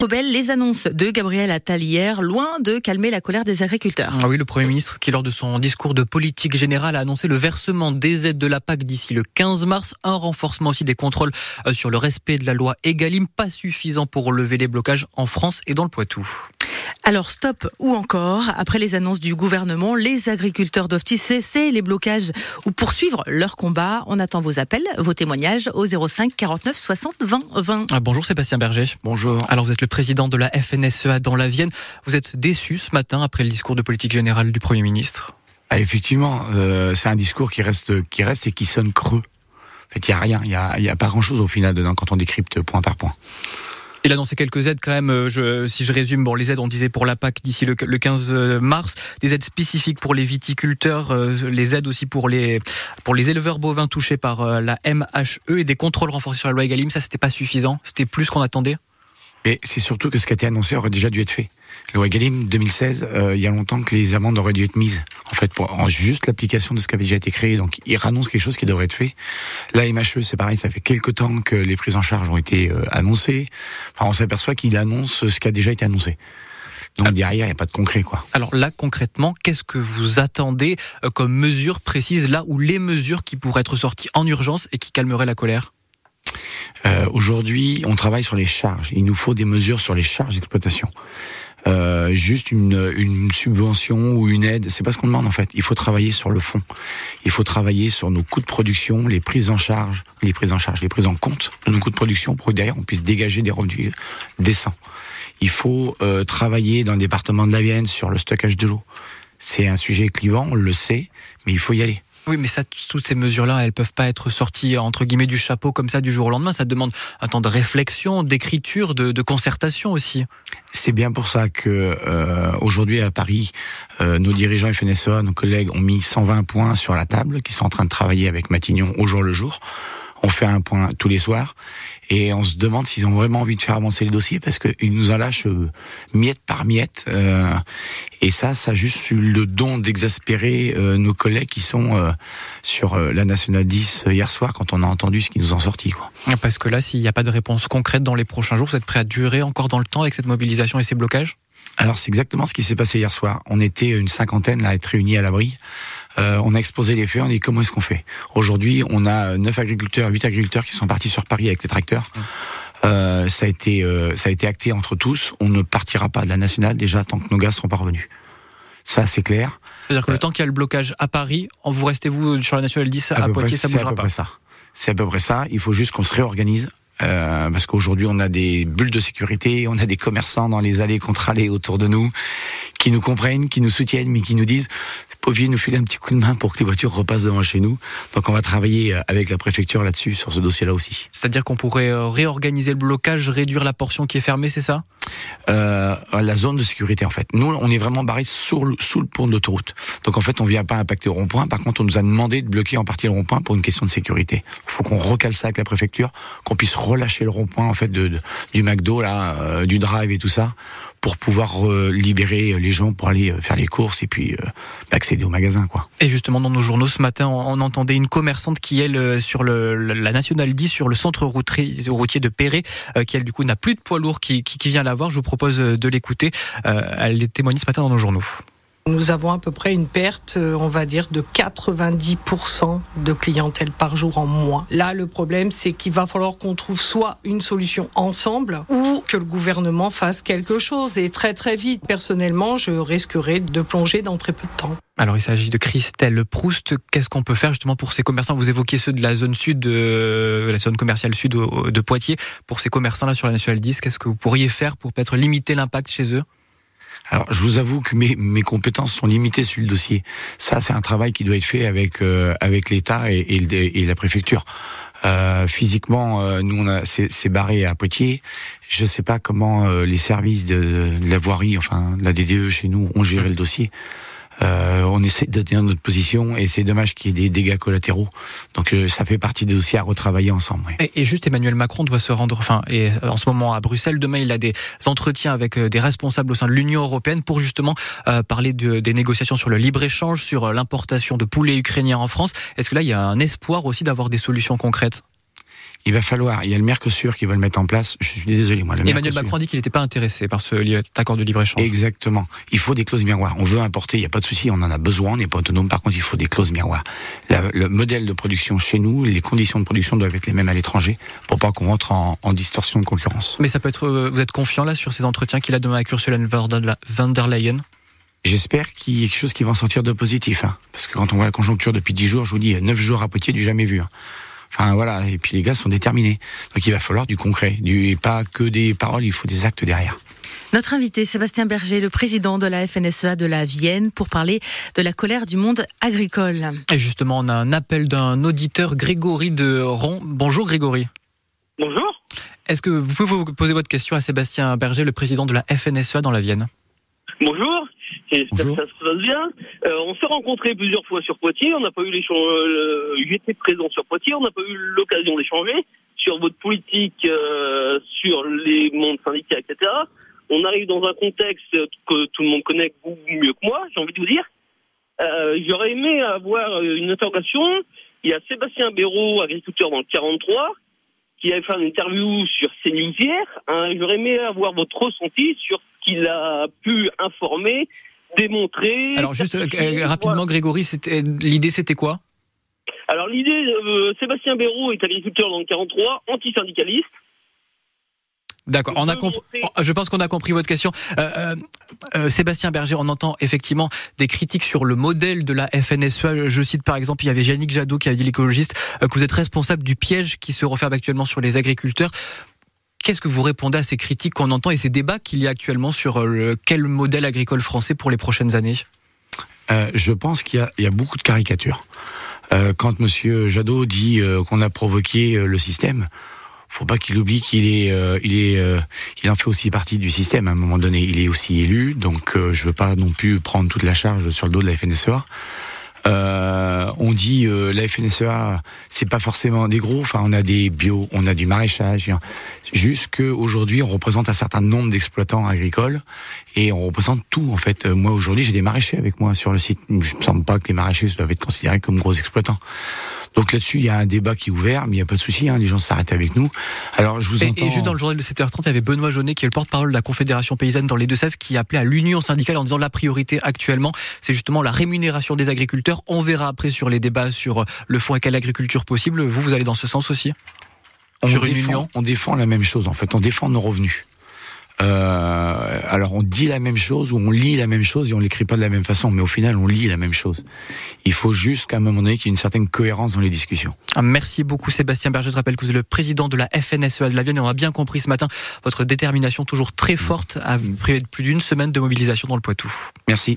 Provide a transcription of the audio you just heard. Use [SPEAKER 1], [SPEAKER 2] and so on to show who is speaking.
[SPEAKER 1] Les annonces de Gabriel Attal loin de calmer la colère des agriculteurs.
[SPEAKER 2] Ah oui, le Premier ministre qui, lors de son discours de politique générale, a annoncé le versement des aides de la PAC d'ici le 15 mars, un renforcement aussi des contrôles euh, sur le respect de la loi Egalim, pas suffisant pour lever les blocages en France et dans le Poitou.
[SPEAKER 1] Alors stop ou encore, après les annonces du gouvernement, les agriculteurs doivent cesser les blocages ou poursuivre leur combat. On attend vos appels, vos témoignages au 05 49 60 20 20.
[SPEAKER 2] bonjour Sébastien Berger.
[SPEAKER 3] Bonjour.
[SPEAKER 2] Alors vous êtes le président de la FNSEA dans la Vienne. Vous êtes déçu ce matin après le discours de politique générale du Premier ministre?
[SPEAKER 3] Ah, Effectivement, euh, c'est un discours qui reste, qui reste et qui sonne creux. En fait, il n'y a rien, il n'y a, y a pas grand-chose au final dedans quand on décrypte point par point.
[SPEAKER 2] Il a annoncé quelques aides quand même. Euh, je, si je résume, bon, les aides, on disait pour la PAC d'ici le, 15 euh, mars, des aides spécifiques pour les viticulteurs, euh, les aides aussi pour les pour les éleveurs bovins touchés par la MHE et des contrôles renforcés sur la loi Egalim. Ça, c'était pas suffisant. C'était plus qu'on attendait.
[SPEAKER 3] Mais c'est surtout que ce qui a été annoncé aurait déjà dû être fait. Le loi 2016, euh, il y a longtemps que les amendes auraient dû être mises, en fait, pour juste l'application de ce qui avait déjà été créé. Donc, il annonce quelque chose qui devrait être fait. La MHE, c'est pareil, ça fait quelques temps que les prises en charge ont été euh, annoncées. Enfin, on s'aperçoit qu'il annonce ce qui a déjà été annoncé. Donc derrière, il n'y a pas de concret, quoi.
[SPEAKER 2] Alors là, concrètement, qu'est-ce que vous attendez euh, comme mesures précises là où les mesures qui pourraient être sorties en urgence et qui calmeraient la colère?
[SPEAKER 3] Euh, Aujourd'hui, on travaille sur les charges. Il nous faut des mesures sur les charges d'exploitation. Euh, juste une, une, subvention ou une aide, c'est pas ce qu'on demande en fait. Il faut travailler sur le fond. Il faut travailler sur nos coûts de production, les prises en charge, les prises en charge, les prises en compte de nos coûts de production pour que derrière on puisse dégager des revenus décents. Il faut euh, travailler dans le département de la Vienne sur le stockage de l'eau. C'est un sujet clivant, on le sait, mais il faut y aller.
[SPEAKER 2] Oui, mais ça, toutes ces mesures-là, elles peuvent pas être sorties entre guillemets du chapeau comme ça du jour au lendemain. Ça demande un temps de réflexion, d'écriture, de, de, concertation aussi.
[SPEAKER 3] C'est bien pour ça que euh, aujourd'hui à Paris, euh, nos dirigeants FNSEA, nos collègues ont mis 120 points sur la table, qui sont en train de travailler avec Matignon au jour le jour. On fait un point tous les soirs et on se demande s'ils ont vraiment envie de faire avancer le dossier parce qu'ils nous en lâchent euh, miette par miette. Euh, et ça, ça a juste eu le don d'exaspérer euh, nos collègues qui sont sur la Nationale 10 hier soir quand on a entendu ce qui nous en sortit. Quoi.
[SPEAKER 2] Parce que là, s'il n'y a pas de réponse concrète dans les prochains jours, vous êtes prêt à durer encore dans le temps avec cette mobilisation et ces blocages?
[SPEAKER 3] Alors c'est exactement ce qui s'est passé hier soir. On était une cinquantaine à être réunis à l'abri. Euh, on a exposé les faits, on dit comment est-ce qu'on fait? Aujourd'hui, on a neuf agriculteurs, huit agriculteurs qui sont partis sur Paris avec les tracteurs. Euh, ça a été euh, ça a été acté entre tous. On ne partira pas de la nationale déjà tant que nos gars seront pas revenus. Ça, c'est clair.
[SPEAKER 2] C'est-à-dire que le temps qu'il y a le blocage à Paris, vous restez vous sur la nationale 10 à, Poitiers, ça bougera
[SPEAKER 3] pas. C'est à peu près ça. Il faut juste qu'on se réorganise euh, parce qu'aujourd'hui on a des bulles de sécurité, on a des commerçants dans les allées contre allées autour de nous qui nous comprennent, qui nous soutiennent, mais qui nous disent Povier nous filer un petit coup de main pour que les voitures repassent devant chez nous. Donc on va travailler euh, avec la préfecture là-dessus sur ce dossier-là aussi.
[SPEAKER 2] C'est-à-dire qu'on pourrait euh, réorganiser le blocage, réduire la portion qui est fermée, c'est ça?
[SPEAKER 3] Euh, La zone de sécurité en fait. Nous on est vraiment barré sous le, sous le pont de l'autoroute. Donc en fait on vient pas impacter le rond-point. Par contre on nous a demandé de bloquer en partie le rond-point pour une question de sécurité. Il faut qu'on recale ça avec la préfecture, qu'on puisse relâcher le rond-point en fait de, du McDo là, euh, du drive et tout ça, pour pouvoir euh, libérer les gens pour aller euh, faire les courses et puis accéder au magasin quoi.
[SPEAKER 2] Et justement dans nos journaux ce matin, on, entendait une commerçante qui elle sur la nationale 10 sur le centre routier de Perret, qui elle du coup n'a plus de poids lourd qui, qui, qui vient la voir. Je vous propose de l'écouter. elle témoigne ce matin dans nos journaux.
[SPEAKER 4] Nous avons à peu près une perte, euh, on va dire, de 90% de clientèle par jour en moins. Là, le problème, c'est qu'il va falloir qu'on trouve soit une solution ensemble ou que le gouvernement fasse quelque chose et très très vite. Personnellement, je risquerais de plonger dans très peu de temps.
[SPEAKER 2] Alors, il s'agit de Christelle Proust. Qu'est-ce qu'on peut faire justement pour ces commerçants? Vous évoquiez ceux de la zone sud, de la zone commerciale sud de Poitiers. Pour ces commerçants-là sur la Nationale 10, qu'est-ce que vous pourriez faire pour peut-être limiter l'impact chez eux?
[SPEAKER 3] Alors, je vous avoue que mes, mes compétences sont limitées sur le dossier. Ça, c'est un travail qui doit être fait avec euh, avec l'État et, et, et, la préfecture. Euh, physiquement, euh, nous, on a c'est barré à Poitiers. Je sais pas comment euh, les services de, la voirie, enfin la DDE chez nous, ont géré le dossier. Euh, on essaie de tenir notre position et c'est dommage qu'il y ait des dégâts collatéraux. Donc euh, ça fait partie des dossiers à retravailler ensemble.
[SPEAKER 2] Et, juste Emmanuel Macron doit se rendre, enfin, et en ce moment à Bruxelles. Demain, il a des entretiens avec euh, des responsables au sein de l'Union européenne pour justement parler de, des négociations sur le libre échange, sur l'importation de poulets ukrainiens en France. Est-ce que là, il y a un espoir aussi d'avoir des solutions concrètes?
[SPEAKER 3] Il va falloir, il y a le Mercosur qui va le mettre en place. Je suis désolé, moi. Le
[SPEAKER 2] Emmanuel
[SPEAKER 3] Mercosur-
[SPEAKER 2] Macron dit qu'il n'était pas intéressé par cet accord de libre-échange.
[SPEAKER 3] Exactement. Il faut des clauses miroirs. On veut importer, il n'y a pas de souci, on en a besoin, on n'est pas autonome. Par contre, il faut des clauses miroirs. La- le modèle de production chez nous, les conditions de production doivent être les mêmes à l'étranger pour pas qu'on rentre en, en distorsion de concurrence.
[SPEAKER 2] Mais ça peut être, euh, vous êtes confiant là sur ces entretiens qu'il a demain avec Ursula von der- von der Leyen?
[SPEAKER 3] J'espère qu'il y a quelque chose qui va en sortir de positif. hein. Parce que quand on voit la conjoncture depuis 10 jours, je vous dis, 9 jours à Poitiers, du jamais vu. hein. Enfin voilà, et puis les gars sont déterminés. Donc il va falloir du concret, du pas que des paroles, il faut des actes derrière.
[SPEAKER 1] Notre invité, Sébastien Berger, le président de la FNSEA de la Vienne, pour parler de la colère du monde agricole.
[SPEAKER 2] Et justement, on a un appel d'un auditeur, Grégory de Ron. Bonjour Grégory.
[SPEAKER 5] Bonjour.
[SPEAKER 2] Est-ce que vous pouvez vous poser votre question à Sébastien Berger, le président de la FNSEA dans la Vienne?
[SPEAKER 5] Bonjour. J'espère que ça se passe bien. Euh, on s'est rencontrés plusieurs fois sur Poitiers. On n'a pas eu l'échange. euh, J'étais présent sur Poitiers. On n'a pas eu l'occasion d'échanger sur votre politique, euh, sur les mondes syndicats, etc. On arrive dans un contexte que tout le monde connaît beaucoup mieux que moi. J'ai envie de vous dire. Euh, J'aurais aimé avoir une interrogation. Il y a Sébastien Béraud, agriculteur dans le 43, qui avait fait une interview sur CNews hier. Hein, J'aurais aimé avoir votre ressenti sur qu'il a pu informer, démontrer.
[SPEAKER 2] Alors juste euh, rapidement. Grégory, l'idée, c'était quoi?
[SPEAKER 5] Alors l'idée, euh, Sébastien Béraud est agriculteur dans le 43, antisyndicaliste.
[SPEAKER 2] D'accord, on a compris.
[SPEAKER 5] montrer-
[SPEAKER 2] Je pense qu'on a compris votre question. Euh, Sébastien Berger, on entend effectivement des critiques sur le modèle de la FNSEA. Je cite par exemple, il y avait Yannick Jadot qui a dit l'écologiste euh, que vous êtes responsable du piège qui se referme actuellement sur les agriculteurs. Qu'est-ce que vous répondez à ces critiques qu'on entend et ces débats qu'il y a actuellement sur euh, le, quel modèle agricole français pour les prochaines années?
[SPEAKER 3] Euh, je pense qu'il y a, beaucoup de caricatures. Euh, quand Monsieur Jadot dit qu'on a provoqué le système, faut pas qu'il oublie qu'il est, il est, il en fait aussi partie du système. À un moment donné, il est aussi élu, donc euh, je veux pas non plus prendre toute la charge sur le dos de la FNSEA. Euh, on dit euh, la FNSEA, c'est pas forcément des gros. Enfin, on a des bio, on a du maraîchage. Juste qu'aujourd'hui, on représente un certain nombre d'exploitants agricoles et on représente tout en fait. Euh, Moi aujourd'hui, j'ai des maraîchers avec moi sur le site. Je ne semble pas que les maraîchers doivent être considérés comme gros exploitants. Donc là-dessus, il y a un débat qui est ouvert, mais il n'y a pas de souci. Hein, les gens s'arrêtent avec nous. Alors je vous
[SPEAKER 2] Et,
[SPEAKER 3] entends.
[SPEAKER 2] et juste dans le journal de 7h30, il y avait Benoît Jaunet, qui est le porte-parole de la Confédération paysanne dans les Deux-Sèvres, qui appelait à l'union syndicale en disant la priorité actuellement, c'est justement la rémunération des agriculteurs. On verra après sur les débats sur le fond et quelle agriculture possible. Vous, vous allez dans ce sens aussi?
[SPEAKER 3] Défend, on défend la même chose. En fait, on défend nos revenus. Euh, alors on dit la même chose ou on lit la même chose et on l'écrit pas de la même façon, mais au final on lit la même chose. Il faut juste qu'à un moment donné qu'il y ait une certaine cohérence dans les discussions.
[SPEAKER 2] Ah, Merci beaucoup Sébastien Berger. Je rappelle que vous êtes le président de la FNSEA de la Vienne et on a bien compris ce matin votre détermination toujours très forte à priver de plus d'une semaine de mobilisation dans le Poitou.
[SPEAKER 3] Merci.